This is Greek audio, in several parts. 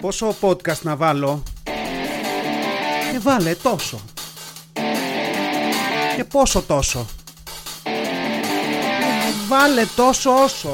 Πόσο podcast να βάλω; Και βάλε τόσο. Και πόσο τόσο. Βάλε τόσο όσο.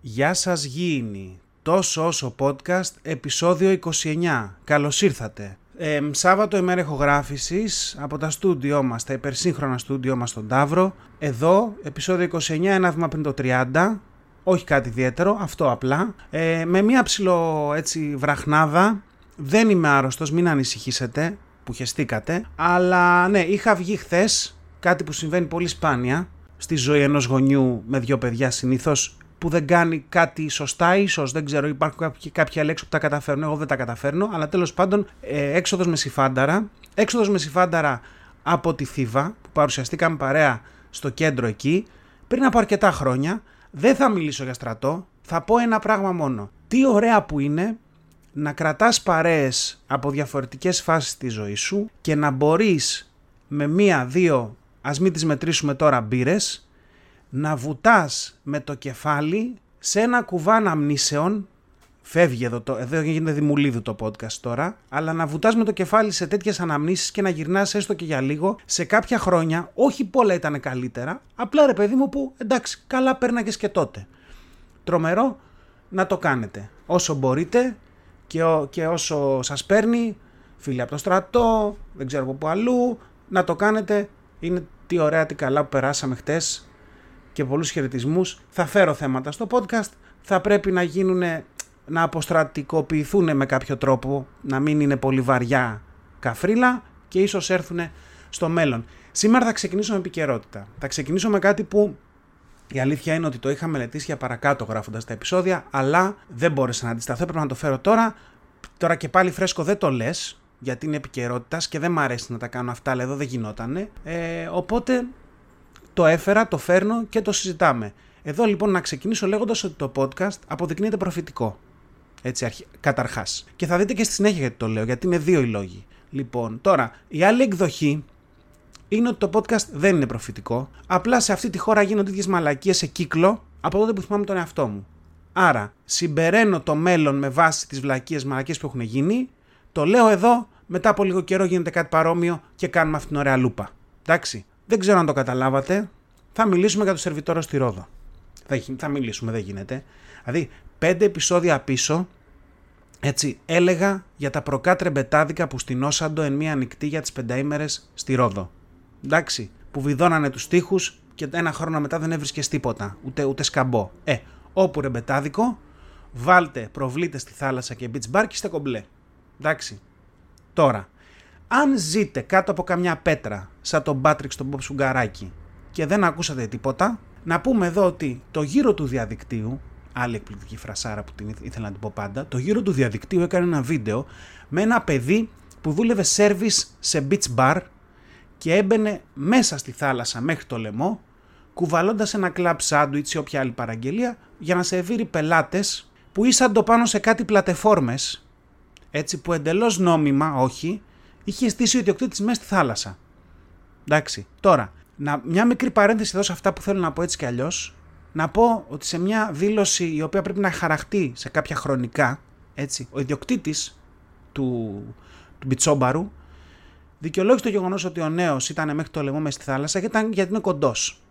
Γεια σας γήινοι Τόσο όσο podcast επεισόδιο 29 Καλώς ήρθατε ε, Σάββατο ημέρα ηχογράφησης από τα στούντιό μας, τα υπερσύγχρονα στούντιό μας στον Ταύρο. Εδώ, επεισόδιο 29, ένα βήμα πριν το 30. Όχι κάτι ιδιαίτερο, αυτό απλά. Ε, με μία ψηλό έτσι βραχνάδα. Δεν είμαι άρρωστος, μην ανησυχήσετε που χεστήκατε. Αλλά ναι, είχα βγει χθες κάτι που συμβαίνει πολύ σπάνια στη ζωή ενός γονιού με δύο παιδιά συνήθως που δεν κάνει κάτι σωστά, ίσως δεν ξέρω, υπάρχουν κάποιοι, κάποιοι άλλοι έξω που τα καταφέρνουν. Εγώ δεν τα καταφέρνω, αλλά τέλος πάντων ε, έξοδος με συφάνταρα. Έξοδος με συφάνταρα από τη Θήβα, που παρουσιαστήκαμε παρέα στο κέντρο εκεί, πριν από αρκετά χρόνια. Δεν θα μιλήσω για στρατό, θα πω ένα πράγμα μόνο. Τι ωραία που είναι να κρατάς παρέες από διαφορετικές φάσεις της ζωής σου και να μπορείς με μία, δύο, ας μην τις μετρήσουμε τώρα μπύρες, να βουτάς με το κεφάλι σε ένα κουβά αναμνήσεων Φεύγει εδώ, το, εδώ γίνεται δημουλίδου το podcast τώρα, αλλά να βουτάς με το κεφάλι σε τέτοιες αναμνήσεις και να γυρνάς έστω και για λίγο σε κάποια χρόνια, όχι πολλά ήταν καλύτερα, απλά ρε παιδί μου που εντάξει καλά πέρναγες και τότε. Τρομερό να το κάνετε όσο μπορείτε και, και όσο σας παίρνει, φίλοι από το στρατό, δεν ξέρω από πού αλλού, να το κάνετε. Είναι τι ωραία, τι καλά που περάσαμε χτες και πολλούς χαιρετισμούς. Θα φέρω θέματα στο podcast. Θα πρέπει να γίνουν, να αποστρατικοποιηθούν με κάποιο τρόπο, να μην είναι πολύ βαριά καφρίλα και ίσως έρθουν στο μέλλον. Σήμερα θα ξεκινήσω με επικαιρότητα. Θα ξεκινήσω με κάτι που η αλήθεια είναι ότι το είχα μελετήσει για παρακάτω γράφοντας τα επεισόδια, αλλά δεν μπόρεσα να αντισταθώ, έπρεπε να το φέρω τώρα. Τώρα και πάλι φρέσκο δεν το λες, γιατί είναι επικαιρότητας και δεν μ' αρέσει να τα κάνω αυτά, αλλά εδώ δεν γινότανε. Ε, οπότε το έφερα, το φέρνω και το συζητάμε. Εδώ λοιπόν να ξεκινήσω λέγοντας ότι το podcast αποδεικνύεται προφητικό. Έτσι, αρχι... καταρχάς. Και θα δείτε και στη συνέχεια γιατί το λέω, γιατί είναι δύο οι λόγοι. Λοιπόν, τώρα, η άλλη εκδοχή είναι ότι το podcast δεν είναι προφητικό. Απλά σε αυτή τη χώρα γίνονται τέτοιε μαλακίες σε κύκλο από τότε που θυμάμαι τον εαυτό μου. Άρα, συμπεραίνω το μέλλον με βάση τις βλακίες μαλακίες που έχουν γίνει, το λέω εδώ, μετά από λίγο καιρό γίνεται κάτι παρόμοιο και κάνουμε αυτήν την ωραία λούπα. Εντάξει. Δεν ξέρω αν το καταλάβατε. Θα μιλήσουμε για το σερβιτόρο στη Ρόδο. Θα, θα μιλήσουμε, δεν γίνεται. Δηλαδή, πέντε επεισόδια πίσω, έτσι, έλεγα για τα προκάτρεμπετάδικα που στηνώσαντο εν μία νυχτή για τις πενταήμερες στη Ρόδο. Εντάξει, που βιδώνανε τους τοίχους και ένα χρόνο μετά δεν έβρισκες τίποτα, ούτε, ούτε σκαμπό. Ε, όπου ρεμπετάδικο, βάλτε προβλήτε στη θάλασσα και beach bar και είστε κομπλέ. Εντάξει. Τώρα, αν ζείτε κάτω από καμιά πέτρα, σαν τον Πάτριξ τον Μποb Σουγκαράκη, και δεν ακούσατε τίποτα, να πούμε εδώ ότι το γύρο του διαδικτύου, άλλη εκπληκτική φρασάρα που την ήθελα να την πω πάντα, το γύρο του διαδικτύου έκανε ένα βίντεο με ένα παιδί που δούλευε service σε beach bar και έμπαινε μέσα στη θάλασσα μέχρι το λαιμό, κουβαλώντας ένα κλαμπ σάντουιτ ή όποια άλλη παραγγελία για να σερβίρει πελάτες που ήσαν το πάνω σε κάτι πλατεφόρμες, έτσι που εντελώς νόμιμα, όχι, είχε στήσει ο ιδιοκτήτης μέσα στη θάλασσα. Εντάξει. Τώρα, να, μια μικρή παρένθεση εδώ σε αυτά που θέλω να πω έτσι κι αλλιώς. Να πω ότι σε μια δήλωση η οποία πρέπει να χαραχτεί σε κάποια χρονικά, έτσι, ο ιδιοκτήτης του, του Μπιτσόμπαρου δικαιολόγησε το γεγονός ότι ο νέος ήταν μέχρι το λαιμό μέσα στη θάλασσα γιατί, γιατί είναι κοντός.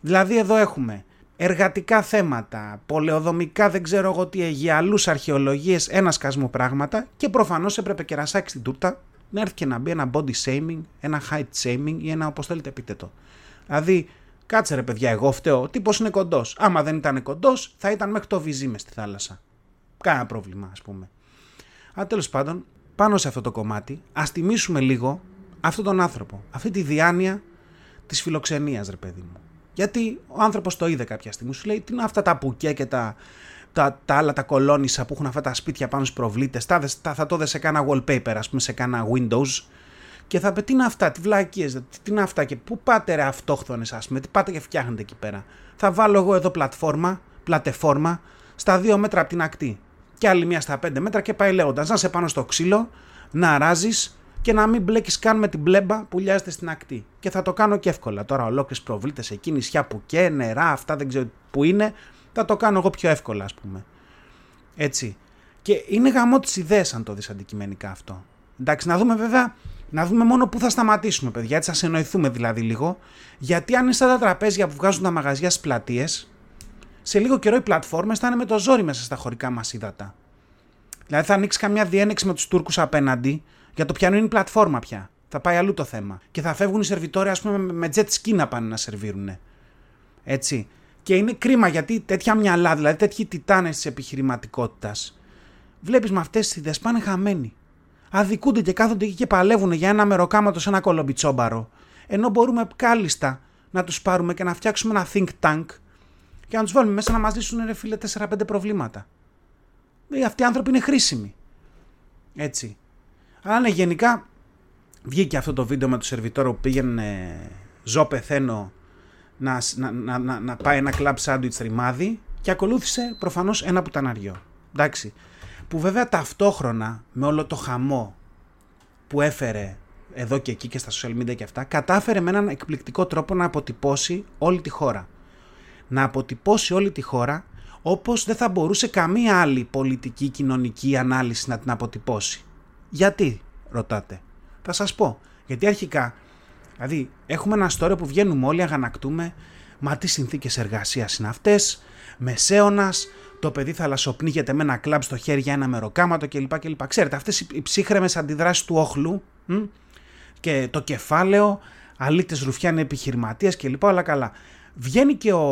Δηλαδή εδώ έχουμε εργατικά θέματα, πολεοδομικά δεν ξέρω εγώ τι, για αλλούς αρχαιολογίες, ένα σκασμό πράγματα και προφανώς έπρεπε και σάξει την τούρτα να έρθει και να μπει ένα body shaming, ένα height shaming ή ένα όπως θέλετε επίτετο. Δηλαδή, κάτσε ρε παιδιά, εγώ φταίω. Ο τύπος είναι κοντός. Άμα δεν ήταν κοντός, θα ήταν μέχρι το βυζί μες στη θάλασσα. Κάνα πρόβλημα, ας πούμε. Αλλά τέλος πάντων, πάνω σε αυτό το κομμάτι, ας τιμήσουμε λίγο αυτόν τον άνθρωπο. Αυτή τη διάνοια της φιλοξενίας, ρε παιδί μου. Γιατί ο άνθρωπος το είδε κάποια στιγμή. Σου λέει, τι είναι αυτά τα πουκέ και τα τα, τα άλλα τα κολόνισα που έχουν αυτά τα σπίτια πάνω στου προβλήτες, θα, θα το δει σε κάνα wallpaper, ας πούμε, σε κάνα Windows. Και θα πει τι είναι αυτά, τι βλακίες, τι, τι είναι αυτά και πού πάτε ρε αυτόχθονες, ας πούμε, τι πάτε και φτιάχνετε εκεί πέρα. Θα βάλω εγώ εδώ πλατφόρμα, πλατεφόρμα, στα δύο μέτρα από την ακτή. Και άλλη μία στα πέντε μέτρα και πάει λέγοντα να σε πάνω στο ξύλο, να αράζει και να μην μπλέκεις καν με την μπλέμπα που λιάζεται στην ακτή. Και θα το κάνω και εύκολα. Τώρα, ολόκληρες προβλήτες εκεί, νησιά που και νερά, αυτά δεν ξέρω που είναι, θα το κάνω εγώ πιο εύκολα, ας πούμε. Έτσι. Και είναι γαμό τη ιδέα, αν το δεις αντικειμενικά αυτό. Εντάξει, να δούμε βέβαια, να δούμε μόνο πού θα σταματήσουμε, παιδιά. Έτσι, θα εννοηθούμε δηλαδή λίγο. Γιατί αν είναι σαν τα τραπέζια που βγάζουν τα μαγαζιά στις πλατείες, σε λίγο καιρό οι πλατφόρμες θα είναι με το ζόρι μέσα στα χωρικά μας ύδατα. Δηλαδή θα ανοίξει καμιά διένεξη με τους Τούρκους απέναντι για το πιανού είναι η πλατφόρμα πια. Θα πάει αλλού το θέμα. Και θα φεύγουν οι σερβιτόροι, ας πούμε, με jet ski να πάνε να σερβίρουν. Έτσι. Και είναι κρίμα γιατί τέτοια μυαλά, δηλαδή τέτοιοι τιτάνες της επιχειρηματικότητας, βλέπεις με αυτές τις ιδέες πάνε χαμένοι. Αδικούνται και κάθονται εκεί και παλεύουν για ένα μεροκάματος σε ένα κολομπιτσόμπαρο. Ενώ μπορούμε κάλλιστα να τους πάρουμε και να φτιάξουμε ένα think tank και να τους βάλουμε μέσα να μας λύσουν ρε φίλε 4-5 προβλήματα. Ε, αυτοί οι άνθρωποι είναι χρήσιμοι. Έτσι. Αλλά ναι, γενικά βγήκε αυτό το βίντεο με το σερβιτόρο που πήγαινε ζω πεθαίνω να, να, να, να, πάει ένα κλαμπ σάντουιτς ρημάδι και ακολούθησε προφανώς ένα πουταναριό. Εντάξει. Που βέβαια ταυτόχρονα με όλο το χαμό που έφερε εδώ και εκεί και στα social media και αυτά, κατάφερε με έναν εκπληκτικό τρόπο να αποτυπώσει όλη τη χώρα. Να αποτυπώσει όλη τη χώρα όπως δεν θα μπορούσε καμία άλλη πολιτική κοινωνική ανάλυση να την αποτυπώσει. Γιατί, ρωτάτε. Θα σας πω. Γιατί αρχικά, δηλαδή, έχουμε ένα story που βγαίνουμε όλοι, αγανακτούμε, μα τι συνθήκες εργασίας είναι αυτές, μεσαίωνας, το παιδί θα λασοπνίγεται με ένα κλαμπ στο χέρι για ένα μεροκάματο κλπ. κλπ. Ξέρετε, αυτές οι ψύχρεμες αντιδράσεις του όχλου μ; και το κεφάλαιο, αλήτες ρουφιάνοι επιχειρηματίες κλπ. Όλα καλά. Βγαίνει και ο,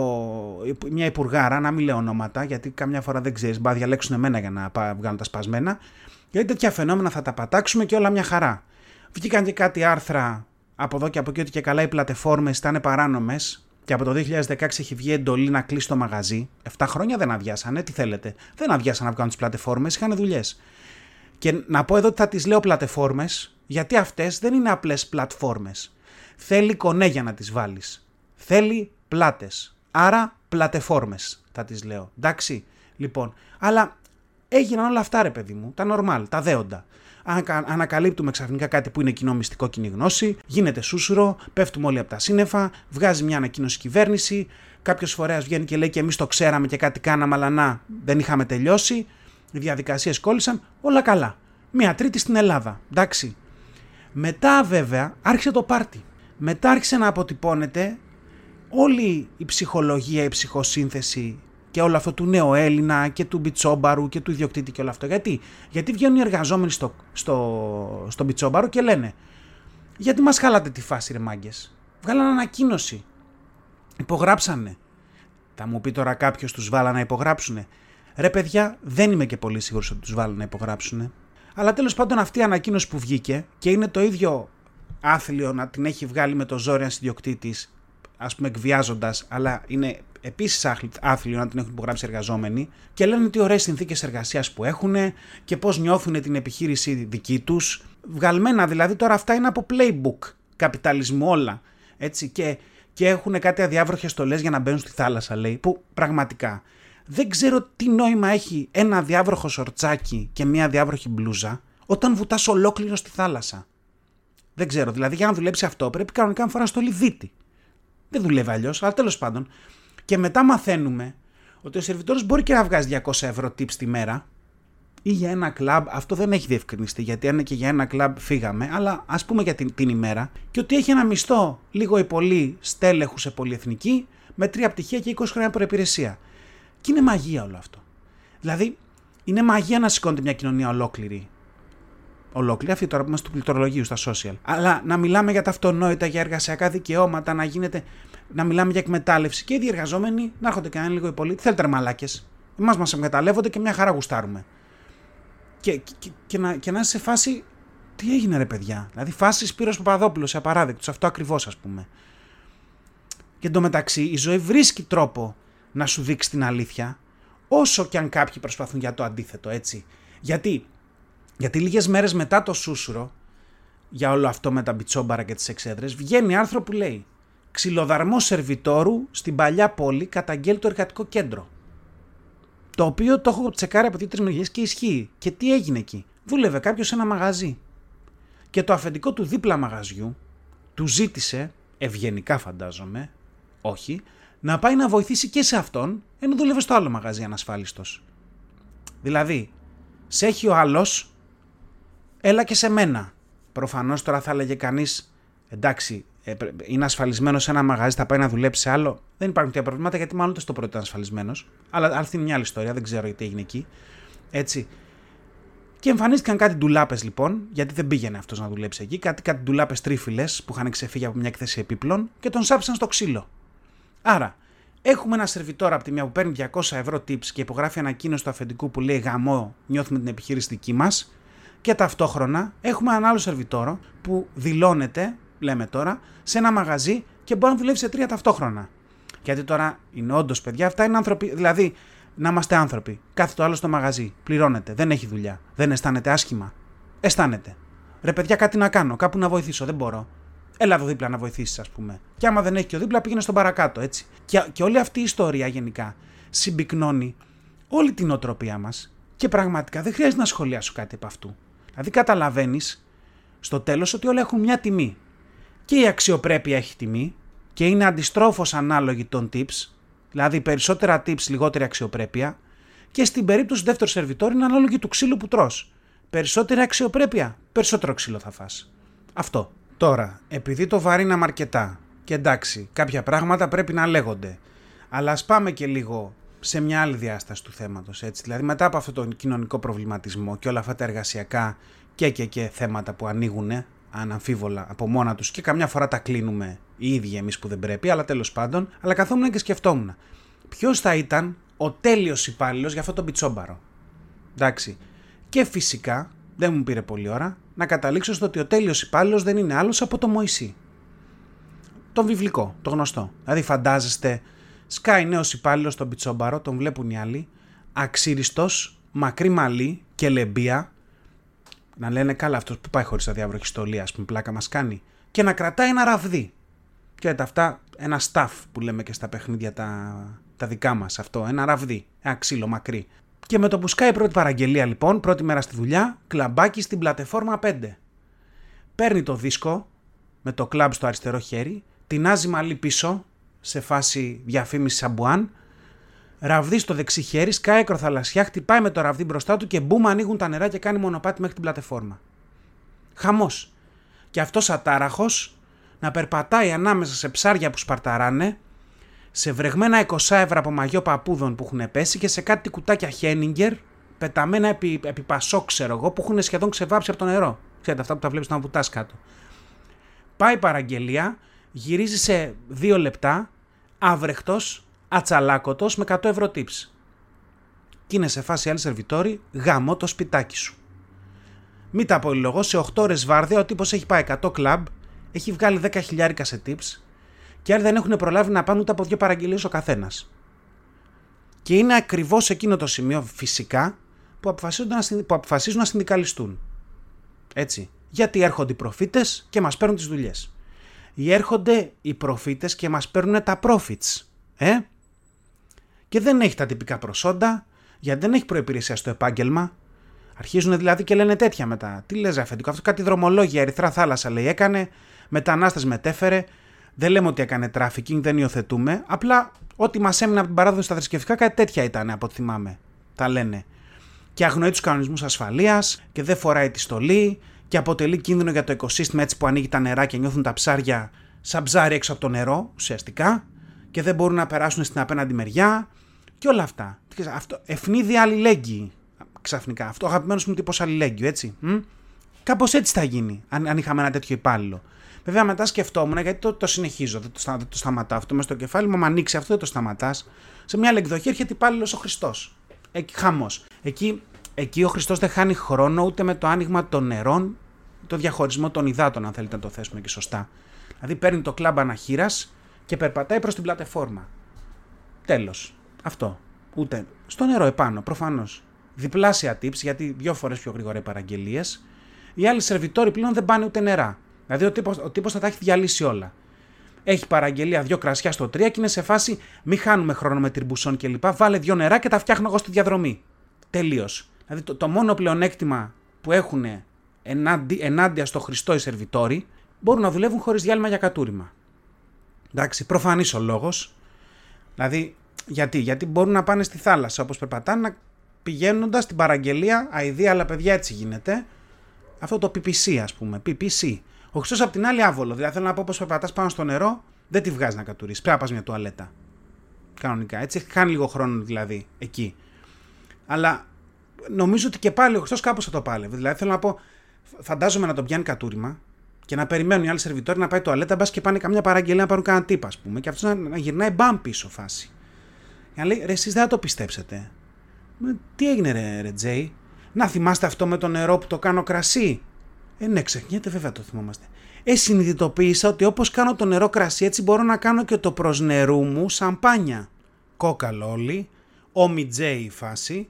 μια υπουργάρα, να μην λέω ονόματα, γιατί καμιά φορά δεν ξέρεις, μπα διαλέξουν εμένα για να βγάλουν τα σπασμένα. Γιατί τέτοια φαινόμενα θα τα πατάξουμε και όλα μια χαρά. Βγήκαν και κάτι άρθρα από εδώ και από εκεί ότι και καλά οι πλατεφόρμες ήταν παράνομες. Και από το 2016 έχει βγει εντολή να κλείσει το μαγαζί. 7 χρόνια δεν αδειάσανε, τι θέλετε. Δεν αδειάσαν να βγάλουν τις πλατεφόρμες, είχαν δουλειές. Και να πω εδώ ότι θα τις λέω πλατεφόρμες, γιατί αυτές δεν είναι απλές πλατφόρμες. Θέλει κονέ για να τις βάλεις. Θέλει πλάτες. Άρα πλατεφόρμες θα τις λέω. Εντάξει, λοιπόν. Αλλά έγιναν όλα αυτά, ρε παιδί μου. Τα normal, τα δέοντα. Ανακαλύπτουμε ξαφνικά κάτι που είναι κοινό μυστικό κοινή γνώση, γίνεται σούσουρο, πέφτουμε όλοι από τα σύννεφα, βγάζει μια ανακοίνωση κυβέρνηση, κάποιος φορέας βγαίνει και λέει και εμείς το ξέραμε και κάτι κάναμε, αλλά να, δεν είχαμε τελειώσει. Οι διαδικασίες κόλλησαν, όλα καλά. Μία τρίτη στην Ελλάδα. Εντάξει. Μετά βέβαια άρχισε το πάρτι. Μετά άρχισε να αποτυπώνεται όλη η ψυχολογία, η ψυχοσύνθεση και όλο αυτό του νέου Έλληνα και του Μπιτσόμπαρου και του ιδιοκτήτη και όλο αυτό. Γιατί, Γιατί βγαίνουν οι εργαζόμενοι στο, στο, στο Μπιτσόμπαρο και λένε γιατί μας χάλατε τη φάση ρε μάγκες; Βγάλανε ανακοίνωση. Υπογράψανε. Θα μου πει τώρα κάποιος τους βάλα να υπογράψουνε. Ρε παιδιά, δεν είμαι και πολύ σίγουρος ότι τους βάλουν να υπογράψουνε. Αλλά τέλος πάντων αυτή η ανακοίνωση που βγήκε και είναι το ίδιο άθλιο να την έχει βγάλει με το ζόρι ένας ιδιοκτήτης, ας πούμε εκβιάζοντας, αλλά είναι επίσης άθλιο να την έχουν υπογράψει εργαζόμενοι και λένε τι ωραίες συνθήκες εργασίας που έχουν και πώς νιώθουν την επιχείρηση δική τους. Βγαλμένα δηλαδή τώρα αυτά είναι από playbook καπιταλισμού όλα. Έτσι, και, και έχουν κάτι αδιάβροχες στολές για να μπαίνουν στη θάλασσα, λέει. Που πραγματικά δεν ξέρω τι νόημα έχει ένα διάβροχο σορτσάκι και μια διάβροχη μπλούζα όταν βουτάς ολόκληρο στη θάλασσα. Δεν ξέρω. Δηλαδή για να δουλέψει αυτό πρέπει κανονικά να φοράς το λιβίτι. Δεν δουλεύει αλλιώς, αλλά τέλος πάντων. Και μετά μαθαίνουμε ότι ο σερβιτόρος μπορεί και να βγάζει 200 ευρώ tips τη μέρα ή για ένα κλαμπ, αυτό δεν έχει διευκρινιστεί γιατί αν είναι και για ένα κλαμπ φύγαμε, αλλά ας πούμε για την, την ημέρα και ότι έχει ένα μισθό λίγο ή πολύ στέλεχου σε πολυεθνική με τρία πτυχία και 20 χρόνια προπηρεσία. Και είναι μαγεία όλο αυτό. Δηλαδή, είναι μαγεία να σηκώνεται μια κοινωνία ολόκληρη. Ολόκληρη, αυτή τώρα που είμαστε του πληκτρολογίου στα social. Αλλά να μιλάμε για τα αυτονόητα, για εργασιακά δικαιώματα, να γίνεται να μιλάμε για εκμετάλλευση και οι διεργαζόμενοι να έρχονται και να είναι λίγο οι πολίτες. Θέλετε μαλάκε. Εμάς μας εκμεταλλεύονται και μια χαρά γουστάρουμε. Και, και, και, να, και να είσαι σε φάση. Τι έγινε ρε παιδιά; Δηλαδή φάση Σπύρος Παπαδόπουλος σε απαράδεκτος. Αυτό ακριβώς ας πούμε. Και εντωμεταξύ η ζωή βρίσκει τρόπο να σου δείξει την αλήθεια όσο και αν κάποιοι προσπαθούν για το αντίθετο έτσι. Γιατί, γιατί λίγες μέρες μετά το σούσουρο για όλο αυτό με τα μπιτσόμπαρα και τις εξέδρες βγαίνει άρθρο που λέει ξυλοδαρμό σερβιτόρου στην παλιά πόλη καταγγέλει το εργατικό κέντρο. Το οποίο το έχω τσεκάρει από δύο-τρει μεριέ και ισχύει. Και τι έγινε εκεί. Δούλευε κάποιος σε ένα μαγαζί. και το αφεντικό του δίπλα μαγαζιού του ζήτησε, ευγενικά φαντάζομαι, όχι, να πάει να βοηθήσει και σε αυτόν, ενώ δούλευε στο άλλο μαγαζί ανασφάλιστος. Δηλαδή, σε έχει ο άλλος, έλα και σε μένα. Προφανώς τώρα θα έλεγε κανείς, εντάξει, ε, είναι ασφαλισμένος σε ένα μαγαζί, θα πάει να δουλέψει σε άλλο; Δεν υπάρχουν τέτοια προβλήματα γιατί μάλλον ούτε στο πρώτο ήταν ασφαλισμένος. Αλλά αυτή είναι μια άλλη ιστορία, δεν ξέρω γιατί έγινε εκεί. Έτσι. Και εμφανίστηκαν κάτι ντουλάπες λοιπόν, γιατί δεν πήγαινε αυτός να δουλέψει εκεί. Κάτι, κάτι ντουλάπες τρίφιλες που είχαν ξεφύγει από μια εκθέση επίπλων και τον σάψαν στο ξύλο. Άρα, έχουμε ένα σερβιτόρα από τη μια που παίρνει 200 ευρώ tips και υπογράφει ανακοίνωση του αφεντικού που λέει Γαμό, νιώθουμε την επιχείρηση δική μας. Και ταυτόχρονα έχουμε έναν άλλο σερβιτόρο που δηλώνεται λέμε τώρα, σε ένα μαγαζί και μπορεί να δουλεύει σε τρία ταυτόχρονα. Γιατί τώρα είναι όντως παιδιά, αυτά είναι άνθρωποι. Δηλαδή, να είμαστε άνθρωποι. Κάθε το άλλο στο μαγαζί. Πληρώνεται. Δεν έχει δουλειά. Δεν αισθάνεται άσχημα. Αισθάνεται. Ρε παιδιά, κάτι να κάνω. Κάπου να βοηθήσω. Δεν μπορώ. Έλα εδώ δίπλα να βοηθήσεις, ας πούμε. Και άμα δεν έχει και ο δίπλα, πήγαινε στον παρακάτω, έτσι. Και, και όλη αυτή η ιστορία γενικά συμπυκνώνει όλη την οτροπία μας και πραγματικά δεν χρειάζεται να σχολιάσω κάτι από αυτού. Δηλαδή, καταλαβαίνεις στο τέλος ότι όλα έχουν μια τιμή και η αξιοπρέπεια έχει τιμή και είναι αντιστρόφως ανάλογη των tips, δηλαδή περισσότερα tips, λιγότερη αξιοπρέπεια και στην περίπτωση του δεύτερου σερβιτόρου είναι ανάλογη του ξύλου που τρως. Περισσότερη αξιοπρέπεια, περισσότερο ξύλο θα φας. Αυτό. Τώρα, επειδή το βαρύναμε αρκετά και εντάξει, κάποια πράγματα πρέπει να λέγονται, αλλά ας πάμε και λίγο σε μια άλλη διάσταση του θέματος, έτσι. Δηλαδή μετά από αυτόν τον κοινωνικό προβληματισμό και όλα αυτά τα εργασιακά και και και θέματα που ανοίγουν αναμφίβολα από μόνα τους και καμιά φορά τα κλείνουμε οι ίδιοι εμείς που δεν πρέπει, αλλά τέλος πάντων. Αλλά καθόμουν και σκεφτόμουν. Ποιος θα ήταν ο τέλειος υπάλληλος για αυτό το πιτσόμπαρο. Εντάξει. Και φυσικά, δεν μου πήρε πολλή ώρα, να καταλήξω στο ότι ο τέλειος υπάλληλος δεν είναι άλλος από το Μωυσή. Τον βιβλικό, το γνωστό. Δηλαδή, φαντάζεστε, σκάει νέος υπάλληλος στον πιτσόμπαρο, τον βλέπουν οι άλλοι, αξίριστο, μακρύ μαλλί και λεμπία, να λένε καλά αυτός που πάει χωρίς αδιάβροχη στολή, ας πούμε, πλάκα μας κάνει. Και να κρατάει ένα ραβδί. Και αυτά, ένα staff που λέμε και στα παιχνίδια τα, τα δικά μας αυτό. Ένα ραβδί, ένα ξύλο μακρύ. Και με το που σκάει η πρώτη παραγγελία λοιπόν, πρώτη μέρα στη δουλειά, κλαμπάκι στην πλατεφόρμα 5. Παίρνει το δίσκο με το κλαμπ στο αριστερό χέρι, τεινάζει μαλλί πίσω σε φάση διαφήμιση σαμπουάν ραβδί στο δεξί χέρι, σκάει ακροθαλασσιά, χτυπάει με το ραβδί μπροστά του και μπούμ ανοίγουν τα νερά και κάνει μονοπάτι μέχρι την πλατεφόρμα. Χαμός. Και αυτός ατάραχος να περπατάει ανάμεσα σε ψάρια που σπαρταράνε, σε βρεγμένα 20 ευρώ από μαγιό παππούδων που έχουν πέσει και σε κάτι κουτάκια Χένιγκερ, πεταμένα επί, επί πασό, ξέρω εγώ, που έχουν σχεδόν ξεβάψει από το νερό. Ξέρετε, αυτά που τα βλέπεις να βουτάς κάτω. Πάει παραγγελία, γυρίζει σε δύο λεπτά, άβρεχτος, ατσαλάκωτος με 100 ευρώ tips. Και είναι σε φάση άλλη σερβιτόρη, γάμο το σπιτάκι σου. Μην τα απολυλογώ, σε 8 ώρες βάρδια ο τύπος έχει πάει 100 κλαμπ, έχει βγάλει 10 χιλιάρικα σε tips και άλλοι δεν έχουν προλάβει να πάνε ούτε από δύο παραγγελίες ο καθένας. Και είναι ακριβώς εκείνο το σημείο φυσικά που αποφασίζουν να, που αποφασίζουν να συνδικαλιστούν. Έτσι. Γιατί έρχονται οι προφήτες και μας παίρνουν τις δουλειές. Ή έρχονται οι προφήτες και μας παίρνουν τα profits. Ε; Και δεν έχει τα τυπικά προσόντα, γιατί δεν έχει προπηρεσία στο επάγγελμα. Αρχίζουν δηλαδή και λένε τέτοια μετά. Τι λες, αφεντικό, αυτό κάτι δρομολόγια, ερυθρά θάλασσα λέει έκανε, μετανάστες μετέφερε. Δεν λέμε ότι έκανε τράφικινγκ, δεν υιοθετούμε. Απλά ό,τι μας έμεινε από την παράδοση στα θρησκευτικά, κάτι τέτοια ήταν από ό,τι θυμάμαι. Τα λένε. Και αγνοεί τους κανονισμούς ασφαλείας και δεν φοράει τη στολή και αποτελεί κίνδυνο για το οικοσύστημα έτσι που ανοίγει τα νερά και νιώθουν τα ψάρια σαν ψάρι έξω από το νερό, ουσιαστικά, και δεν μπορούν να περάσουν στην απέναντι μεριά και όλα αυτά. Αυτό, ευνίδι αλληλέγγυη ξαφνικά. Αυτό ο αγαπημένος μου τύπος αλληλέγγυο, έτσι. Κάπως έτσι θα γίνει, αν, αν είχαμε ένα τέτοιο υπάλληλο. Βέβαια, μετά σκεφτόμουν, γιατί το, το συνεχίζω, δεν το, δεν το σταματάω αυτό μέσα στο κεφάλι μου. Αν ανοίξει αυτό, δεν το σταματάς. Σε μια άλλη εκδοχή έρχεται υπάλληλος ο Χριστός. Εκεί χαμός. Εκεί, εκεί ο Χριστός δεν χάνει χρόνο ούτε με το άνοιγμα των νερών, το διαχωρισμό των υδάτων, αν θέλετε να το θέσουμε και σωστά. Δηλαδή παίρνει το κλαμπ αναχείρα και περπατάει προς την πλατεφόρμα. Τέλος. Αυτό. Ούτε. Στο νερό επάνω, προφανώς. Διπλάσια tips, γιατί δύο φορές πιο γρήγορα οι παραγγελίες. Οι άλλοι σερβιτόροι πλέον δεν πάνε ούτε νερά. Δηλαδή ο τύπος ο τύπος θα τα έχει διαλύσει όλα. Έχει παραγγελία δύο κρασιά στο τρία και είναι σε φάση μη χάνουμε χρόνο με τυρμπουσόν κλπ. Βάλε δύο νερά και τα φτιάχνω εγώ στη διαδρομή. Τελείως. Δηλαδή το, το μόνο πλεονέκτημα που έχουν ενάντια στο Χριστό οι σερβιτόροι, μπορούν να δουλεύουν χωρίς διάλειμμα για κατούριμα. Εντάξει, προφανής ο λόγος. Δηλαδή, γιατί, γιατί μπορούν να πάνε στη θάλασσα όπως περπατάνε, να πηγαίνοντας στην παραγγελία, αηδία, αλλά παιδιά έτσι γίνεται. Αυτό το PPC, ας πούμε. PPC. Ο Χριστός απ' την άλλη άβολο. Δηλαδή, θέλω να πω πως περπατάς πάνω στο νερό, δεν τη βγάζεις να κατουρίσει. Πρέπει να πας μια τουαλέτα. Κανονικά. Έτσι, χάνει λίγο χρόνο δηλαδή εκεί. Αλλά νομίζω ότι και πάλι ο Χριστός κάπως θα το πάλευε. Δηλαδή, θέλω να πω, φαντάζομαι να τον πιάνει κατούριμα και να περιμένουν οι άλλοι σερβιτόροι να πάει τουαλέτα, μπας και πάνε καμιά παραγγελία να πάρουν κανένα τύπα, ας πούμε, και αυτός να, να γυρνάει μπαμ πίσω φάση. Για να λέει, ρε, εσείς δεν θα το πιστέψετε. Μα, τι έγινε, ρε, ρε Τζέι; Να θυμάστε αυτό με το νερό που το κάνω κρασί; Ε, ναι, ξεχνιέται, βέβαια το θυμόμαστε. Ε, συνειδητοποίησα ότι όπως κάνω το νερό κρασί, έτσι μπορώ να κάνω και το προς νερού μου σαμπάνια. Κόκαλο όλοι, όμι Τζέι η φάση,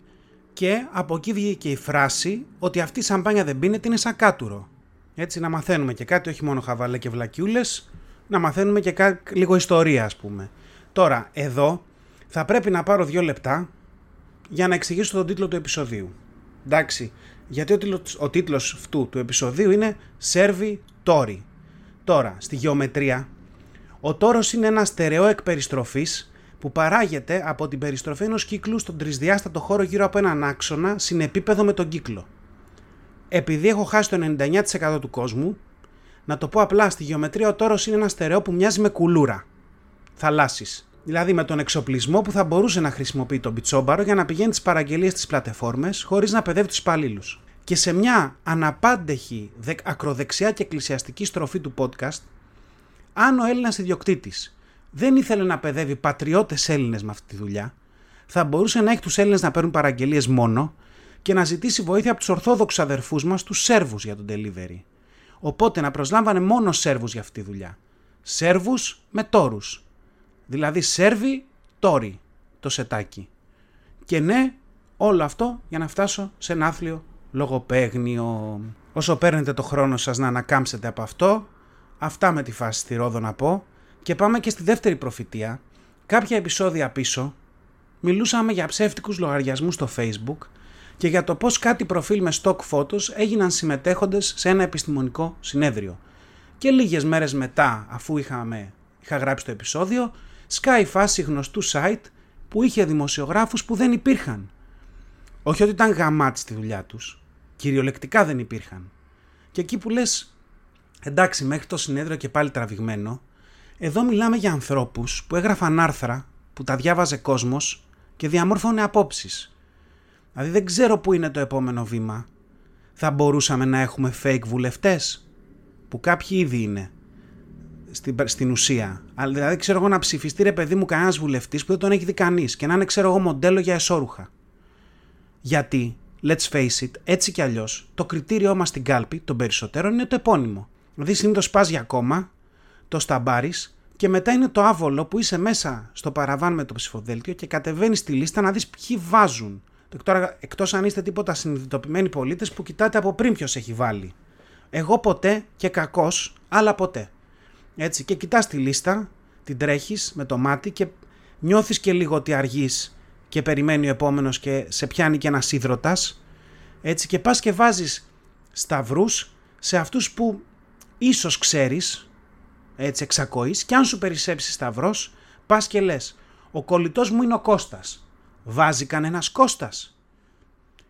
και από εκεί βγήκε η φράση ότι αυτή η σαμπάνια δεν πίνεται, είναι σαν κάτουρο. Έτσι να μαθαίνουμε και κάτι, όχι μόνο χαβαλέ και βλακιούλες, να μαθαίνουμε και κάτι, λίγο ιστορία ας πούμε. Τώρα, εδώ θα πρέπει να πάρω δύο λεπτά για να εξηγήσω τον τίτλο του επεισοδίου. Εντάξει, γιατί ο τίτλος, ο τίτλος αυτού του επεισοδίου είναι Servi Tori. Τώρα, στη γεωμετρία, ο τόρος είναι ένας στερεό εκ περιστροφής που παράγεται από την περιστροφή ενός κύκλου στον τρισδιάστατο χώρο γύρω από έναν άξονα συνεπίπεδο με τον κύκλο. Επειδή έχω χάσει το 99% του κόσμου, να το πω απλά στη γεωμετρία ο τόρος είναι ένα στερεό που μοιάζει με κουλούρα. Θαλάσσης δηλαδή με τον εξοπλισμό που θα μπορούσε να χρησιμοποιεί τον πιτσόμπαρο για να πηγαίνει τις παραγγελίες στις πλατεφόρμες χωρίς να παιδεύει τους υπαλλήλους. Και σε μια αναπάντεχη ακροδεξιά και εκκλησιαστική στροφή του podcast, αν ο Έλληνας ιδιοκτήτης δεν ήθελε να παιδεύει πατριώτες Έλληνες με αυτή τη δουλειά, θα μπορούσε να έχει τους Έλληνες να παίρνουν παραγγελίες μόνο και να ζητήσει βοήθεια από τους Ορθόδοξους αδερφούς μας, τους Σέρβους για τον delivery. Οπότε να προσλάμβανε μόνο Σέρβους για αυτή τη δουλειά. Σέρβους με τόρους. Δηλαδή σερβι τόρι το σετάκι. Και ναι, όλο αυτό για να φτάσω σε ένα άθλιο λογοπαίγνιο. Όσο παίρνετε το χρόνο σας να ανακάμψετε από αυτό, αυτά με τη φάση στη Ρόδο να πω και πάμε και στη δεύτερη προφητεία. Κάποια επεισόδια πίσω μιλούσαμε για ψεύτικους λογαριασμούς στο facebook και για το πώς κάτι προφίλ με stock photos έγιναν συμμετέχοντες σε ένα επιστημονικό συνέδριο. Και λίγες μέρες μετά αφού είχαμε, είχα γράψει το επεισόδιο σκάει φάση γνωστού site που είχε δημοσιογράφους που δεν υπήρχαν. Όχι ότι ήταν γαμάτι στη δουλειά τους, κυριολεκτικά δεν υπήρχαν. Και εκεί που λες, εντάξει μέχρι το συνέδριο και πάλι τραβηγμένο, εδώ μιλάμε για ανθρώπους που έγραφαν άρθρα που τα διάβαζε κόσμος και διαμόρφωνε απόψεις. Δηλαδή δεν ξέρω πού είναι το επόμενο βήμα. Θα μπορούσαμε να έχουμε fake βουλευτές, που κάποιοι ήδη είναι στην, στην ουσία. Αλλά δηλαδή ξέρω εγώ να ψηφιστεί ρε παιδί μου κανένας βουλευτής που δεν τον έχει δει κανείς και να είναι ξέρω εγώ μοντέλο για εσόρουχα. Γιατί, let's face it, έτσι κι αλλιώς, το κριτήριό μας στην κάλπη των περισσότερων είναι το επώνυμο. Δηλαδή συνήθως πας για κόμμα, το σταμπάρεις και μετά είναι το άβολο που είσαι μέσα στο παραβάν με το ψηφοδέλτιο και κατεβαίνεις στη λίστα να δεις ποιοι βάζουν. Τώρα, εκτός αν είστε τίποτα συνειδητοποιημένοι πολίτες που κοιτάτε από πριν ποιος έχει βάλει. Εγώ ποτέ και κακός, αλλά ποτέ. Έτσι, και κοιτάς τη λίστα, την τρέχεις με το μάτι και νιώθεις και λίγο ότι αργείς και περιμένει ο επόμενος και σε πιάνει και ένας ίδρωτας. Έτσι, και πας και βάζεις σταυρούς σε αυτούς που ίσως ξέρεις, έτσι εξακοείς, και αν σου περισσέψει σταυρός, πας και λες, ο κολλητός μου είναι ο Κώστας. Βάζει κανένας Κώστας.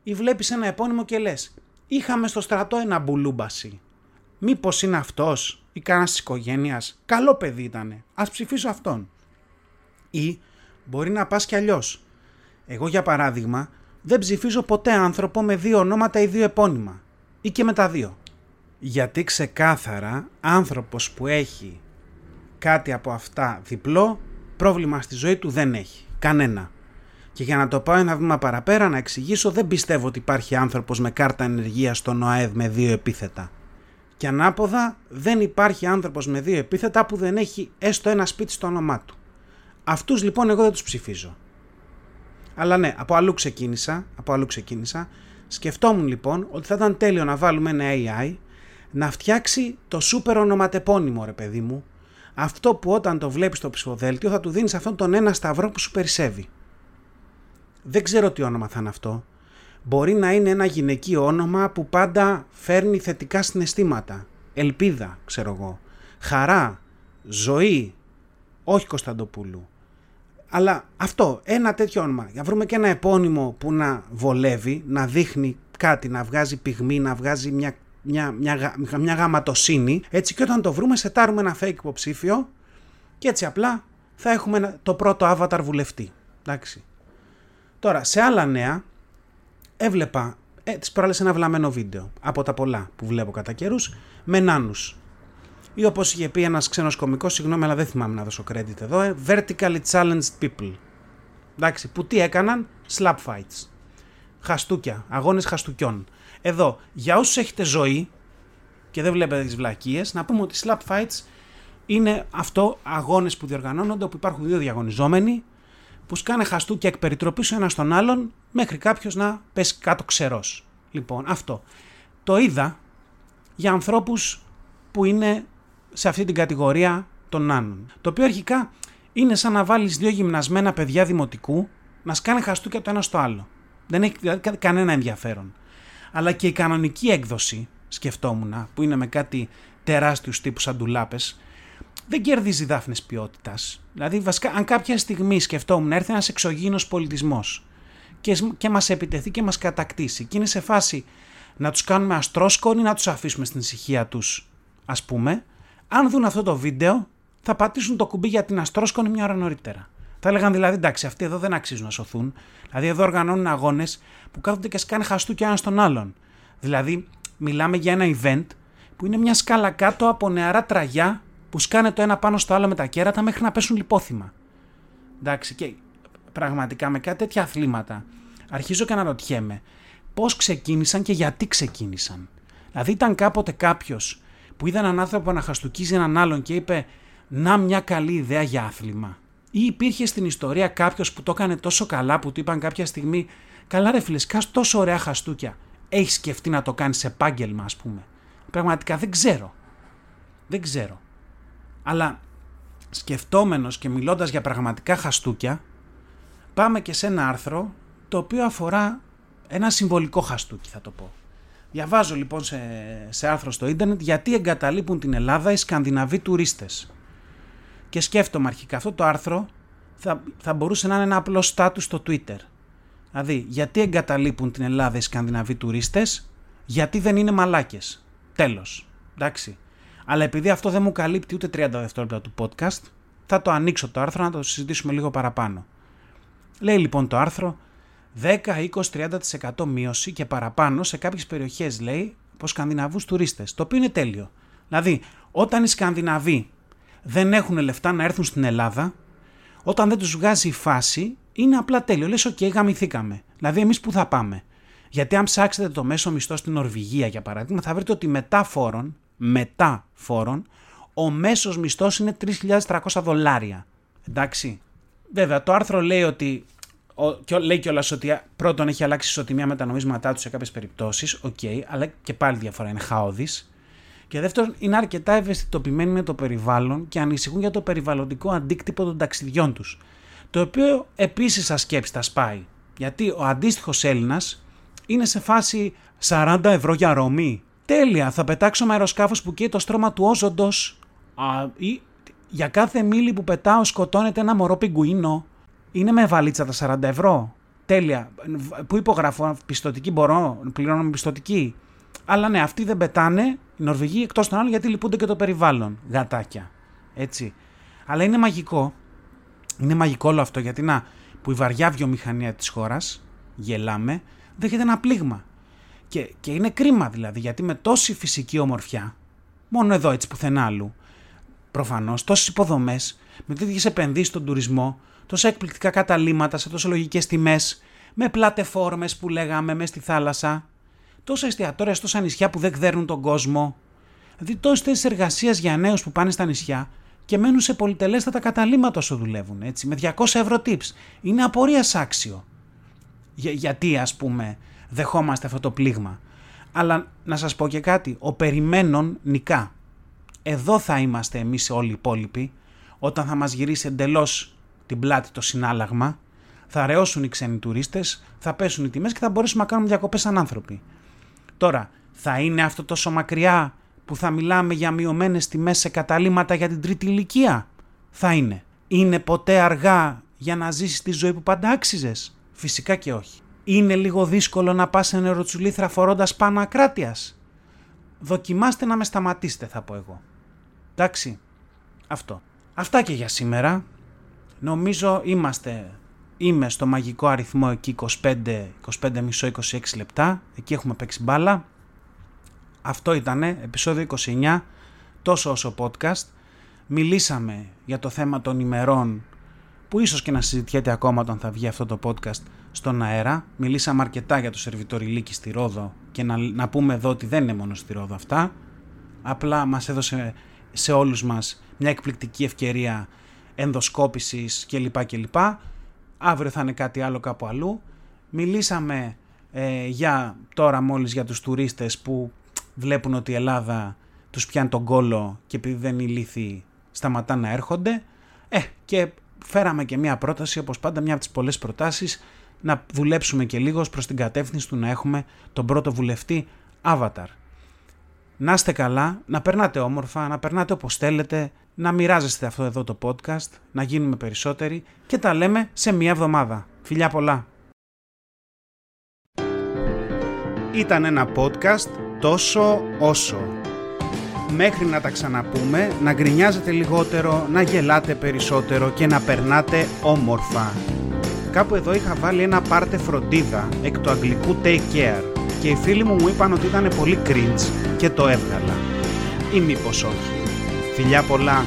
Ή βλέπεις ένα επώνυμο και λες, είχαμε στο στρατό ένα μπουλούμπασι. Μήπως είναι αυτός ή κανένα της οικογένειας. Καλό παιδί ήταν. Α ψηφίσω αυτόν. Ή μπορεί να πας κι αλλιώς. Εγώ για παράδειγμα δεν ψηφίζω ποτέ άνθρωπο με δύο ονόματα ή δύο επώνυμα. Ή και με τα δύο. Γιατί ξεκάθαρα άνθρωπος που έχει κάτι από αυτά διπλό πρόβλημα στη ζωή του δεν έχει. Κανένα. Και για να το πάω ένα βήμα παραπέρα να εξηγήσω δεν πιστεύω ότι υπάρχει άνθρωπος με κάρτα ενεργείας στον ΟΑΕΔ με δύο επίθετα. Και ανάποδα δεν υπάρχει άνθρωπος με δύο επίθετα που δεν έχει έστω ένα σπίτι στο όνομά του. Αυτούς λοιπόν εγώ δεν τους ψηφίζω. Αλλά ναι, από αλλού ξεκίνησα, από αλλού ξεκίνησα. Σκεφτόμουν λοιπόν ότι θα ήταν τέλειο να βάλουμε ένα AI να φτιάξει το σούπερ ονοματεπώνυμο ρε παιδί μου. Αυτό που όταν το βλέπεις στο ψηφοδέλτιο θα του δίνεις αυτόν τον ένα σταυρό που σου περισσεύει. Δεν ξέρω τι όνομα θα είναι αυτό. Μπορεί να είναι ένα γυναικείο όνομα που πάντα φέρνει θετικά συναισθήματα. Ελπίδα, ξέρω εγώ. Χαρά, ζωή, όχι Κωνσταντοπούλου. Αλλά αυτό, ένα τέτοιο όνομα. Για βρούμε και ένα επώνυμο που να βολεύει, να δείχνει κάτι, να βγάζει πυγμή, να βγάζει μια, μια, μια, μια γαματοσύνη. Έτσι και όταν το βρούμε, σετάρουμε ένα fake υποψήφιο και έτσι απλά θα έχουμε το πρώτο avatar βουλευτή. Εντάξει. Τώρα, σε άλλα νέα, έβλεπα ε, τις προάλλες ένα βλαμμένο βίντεο από τα πολλά που βλέπω κατά καιρούς με νάνους ή όπως είχε πει ένας ξένος κομικός, συγγνώμη αλλά δεν θυμάμαι να δώσω credit εδώ, ε, vertically challenged people. Εντάξει, που τι έκαναν, slap fights. Χαστούκια, αγώνες χαστούκιών. Εδώ, για όσους έχετε ζωή και δεν βλέπετε τις βλακίες, να πούμε ότι slap fights είναι αυτό αγώνες που διοργανώνονται όπου υπάρχουν δύο διαγωνιζόμενοι που σκάνε χαστούκια εκ περιτροπής ο ένας τον άλλον μέχρι κάποιος να πέσει κάτω ξερός. Λοιπόν, αυτό. Το είδα για ανθρώπους που είναι σε αυτή την κατηγορία των νάνων. Το οποίο αρχικά είναι σαν να βάλεις δύο γυμνασμένα παιδιά δημοτικού να σκάνε χαστούκια το ένας στο άλλο. Δεν έχει δηλαδή κανένα ενδιαφέρον. Αλλά και η κανονική έκδοση, σκεφτόμουν, που είναι με κάτι τεράστιους τύπους αντουλάπες, δεν κερδίζει δάφνες ποιότητας. Δηλαδή, βασικά, αν κάποια στιγμή σκεφτόμουν έρθει ένας εξωγήινος πολιτισμός και, και μας επιτεθεί και μας κατακτήσει, και είναι σε φάση να τους κάνουμε αστρόσκονοι ή να τους αφήσουμε στην ησυχία τους, ας πούμε, αν δουν αυτό το βίντεο, θα πατήσουν το κουμπί για την αστρόσκονη μια ώρα νωρίτερα. Θα έλεγαν δηλαδή, εντάξει, αυτοί εδώ δεν αξίζουν να σωθούν. Δηλαδή, εδώ οργανώνουν αγώνες που κάθονται και σκάνε χαστούκια ένας τον άλλον. Δηλαδή, μιλάμε για ένα event που είναι μια σκάλα κάτω από νεαρά τραγιά που σκάνε το ένα πάνω στο άλλο με τα κέρατα μέχρι να πέσουν λιπόθυμα. Εντάξει, και πραγματικά με κάτι τέτοια αθλήματα αρχίζω και αναρωτιέμαι πώς ξεκίνησαν και γιατί ξεκίνησαν. Δηλαδή, ήταν κάποτε κάποιος που είδε έναν άνθρωπο να χαστούκίζει έναν άλλον και είπε Να μια καλή ιδέα για άθλημα. Ή υπήρχε στην ιστορία κάποιος που το έκανε τόσο καλά που του είπαν κάποια στιγμή Καλά, ρε φίλε, τόσο ωραία χαστούκια. Έχεις σκεφτεί να το κάνεις επάγγελμα, ας πούμε. Πραγματικά δεν ξέρω. Δεν ξέρω. Αλλά σκεφτόμενος και μιλώντας για πραγματικά χαστούκια, πάμε και σε ένα άρθρο το οποίο αφορά ένα συμβολικό χαστούκι θα το πω. Διαβάζω λοιπόν σε, σε άρθρο στο ίντερνετ γιατί εγκαταλείπουν την Ελλάδα οι Σκανδιναβοί τουρίστες. Και σκέφτομαι αρχικά αυτό το άρθρο θα, θα μπορούσε να είναι ένα απλό στάτους στο Twitter. Δηλαδή, γιατί εγκαταλείπουν την Ελλάδα οι Σκανδιναβοί τουρίστες, γιατί δεν είναι μαλάκες. Τέλος. Εντάξει. Αλλά επειδή αυτό δεν μου καλύπτει ούτε 30 δευτερόλεπτα του podcast, θα το ανοίξω το άρθρο να το συζητήσουμε λίγο παραπάνω. Λέει λοιπόν το άρθρο 10, 20, 30% μείωση και παραπάνω σε κάποιες περιοχές λέει από Σκανδιναβούς τουρίστες, το οποίο είναι τέλειο. Δηλαδή, όταν οι Σκανδιναβοί δεν έχουν λεφτά να έρθουν στην Ελλάδα, όταν δεν τους βγάζει η φάση, είναι απλά τέλειο. Λες, OK, okay, γαμηθήκαμε. Δηλαδή, εμείς που θα πάμε; Γιατί αν ψάξετε το μέσο μισθό στην Νορβηγία, για παράδειγμα, θα βρείτε ότι μετά φόρων, μετά φόρων, ο μέσος μισθός είναι 3.300 δολάρια. Εντάξει. Βέβαια, το άρθρο λέει ότι και λέει κιόλας ότι πρώτον έχει αλλάξει η ισοτιμία με τα νομίσματά τους σε κάποιες περιπτώσεις, OK, okay, αλλά και πάλι διαφορά είναι χαώδης. Και δεύτερον, είναι αρκετά ευαισθητοποιημένοι με το περιβάλλον και ανησυχούν για το περιβαλλοντικό αντίκτυπο των ταξιδιών τους. Το οποίο επίσης σα σκέψη τα σπάει. Γιατί ο αντίστοιχος Έλληνας είναι σε φάση 40 ευρώ για Ρώμη. Τέλεια, θα πετάξω με αεροσκάφος που καίει το στρώμα του όζοντος. Ή για κάθε μίλη που πετάω σκοτώνεται ένα μωρό πιγκουίνο. Είναι με βαλίτσα τα 40 ευρώ. Τέλεια. Πού υπογράφω, πιστοτική μπορώ, πληρώνω με πιστοτική. Αλλά ναι, αυτοί δεν πετάνε, οι Νορβηγοί εκτός των άλλων γιατί λυπούνται και το περιβάλλον. Γατάκια. Έτσι. Αλλά είναι μαγικό. Είναι μαγικό όλο αυτό γιατί να, που η βαριά βιομηχανία της χώρας, γελάμε, δέχεται ένα πλήγμα. Και, και είναι κρίμα δηλαδή, γιατί με τόση φυσική ομορφιά, μόνο εδώ έτσι πουθενά άλλου, προφανώς, τόσες υποδομές, με τέτοιες επενδύσεις στον τουρισμό, τόσα εκπληκτικά καταλήμματα σε τόσο λογικές τιμές, με πλατεφόρμες που λέγαμε μέσα στη θάλασσα, τόσα εστιατόρια, τόσα νησιά που δεν γδέρνουν τον κόσμο. Δηλαδή, τόσες θέσεις εργασίας για νέους που πάνε στα νησιά και μένουν σε πολυτελέστατα καταλήμματα όσο δουλεύουν, έτσι, με 200 ευρώ tips. Είναι απορίας άξιο. Για, γιατί, ας πούμε, δεχόμαστε αυτό το πλήγμα. Αλλά να σας πω και κάτι, ο περιμένων νικά. Εδώ θα είμαστε εμείς όλοι οι υπόλοιποι, όταν θα μας γυρίσει εντελώς την πλάτη το συνάλλαγμα, Θα ρεώσουν οι ξένοι τουρίστες, θα πέσουν οι τιμές και θα μπορέσουμε να κάνουμε διακοπές σαν άνθρωποι. Τώρα, θα είναι αυτό τόσο μακριά που θα μιλάμε για μειωμένες τιμές σε καταλήμματα για την τρίτη ηλικία; Θα είναι. Είναι ποτέ αργά για να ζήσεις τη ζωή που πάντα άξιζες; Φυσικά και όχι. Είναι λίγο δύσκολο να πας σε νεροτσουλήθρα φορώντας πάνω ακράτειας. Δοκιμάστε να με σταματήσετε, θα πω εγώ. Εντάξει. Αυτό. Αυτά και για σήμερα. Νομίζω είμαστε, είμαι στο μαγικό αριθμό εκεί 25, 25 μισό, 26 λεπτά. Εκεί έχουμε παίξει μπάλα. Αυτό ήτανε, επεισόδιο 29, τόσο όσο podcast. Μιλήσαμε για το θέμα των ημερών που ίσως και να συζητιέται ακόμα όταν θα βγει αυτό το podcast στον αέρα. Μιλήσαμε αρκετά για το σερβιτοριλίκι στη Ρόδο και να, να πούμε εδώ ότι δεν είναι μόνο στη Ρόδο αυτά. Απλά μας έδωσε σε όλους μας μια εκπληκτική ευκαιρία ενδοσκόπησης κλπ. κλπ. Αύριο θα είναι κάτι άλλο κάπου αλλού. Μιλήσαμε ε, για τώρα μόλις για τους τουρίστες που βλέπουν ότι η Ελλάδα τους πιάνει τον κόλο και επειδή δεν είναι ηλίθιοι σταματά να έρχονται. Ε, και φέραμε και μια πρόταση, όπως πάντα μια από τις πολλές προτάσεις, να δουλέψουμε και λίγο προς την κατεύθυνση του να έχουμε τον πρώτο βουλευτή Avatar. Να είστε καλά, να περνάτε όμορφα, να περνάτε όπως θέλετε, να μοιράζεστε αυτό εδώ το podcast, να γίνουμε περισσότεροι και τα λέμε σε μια εβδομάδα. Φιλιά πολλά! Ήταν ένα podcast τόσο όσο. Μέχρι να τα ξαναπούμε, να γκρινιάζετε λιγότερο, να γελάτε περισσότερο και να περνάτε όμορφα. Κάπου εδώ είχα βάλει ένα πάρτε φροντίδα εκ του αγγλικού take care και οι φίλοι μου μου είπαν ότι ήταν πολύ cringe και το έβγαλα. Ή μήπως όχι. Φιλιά πολλά!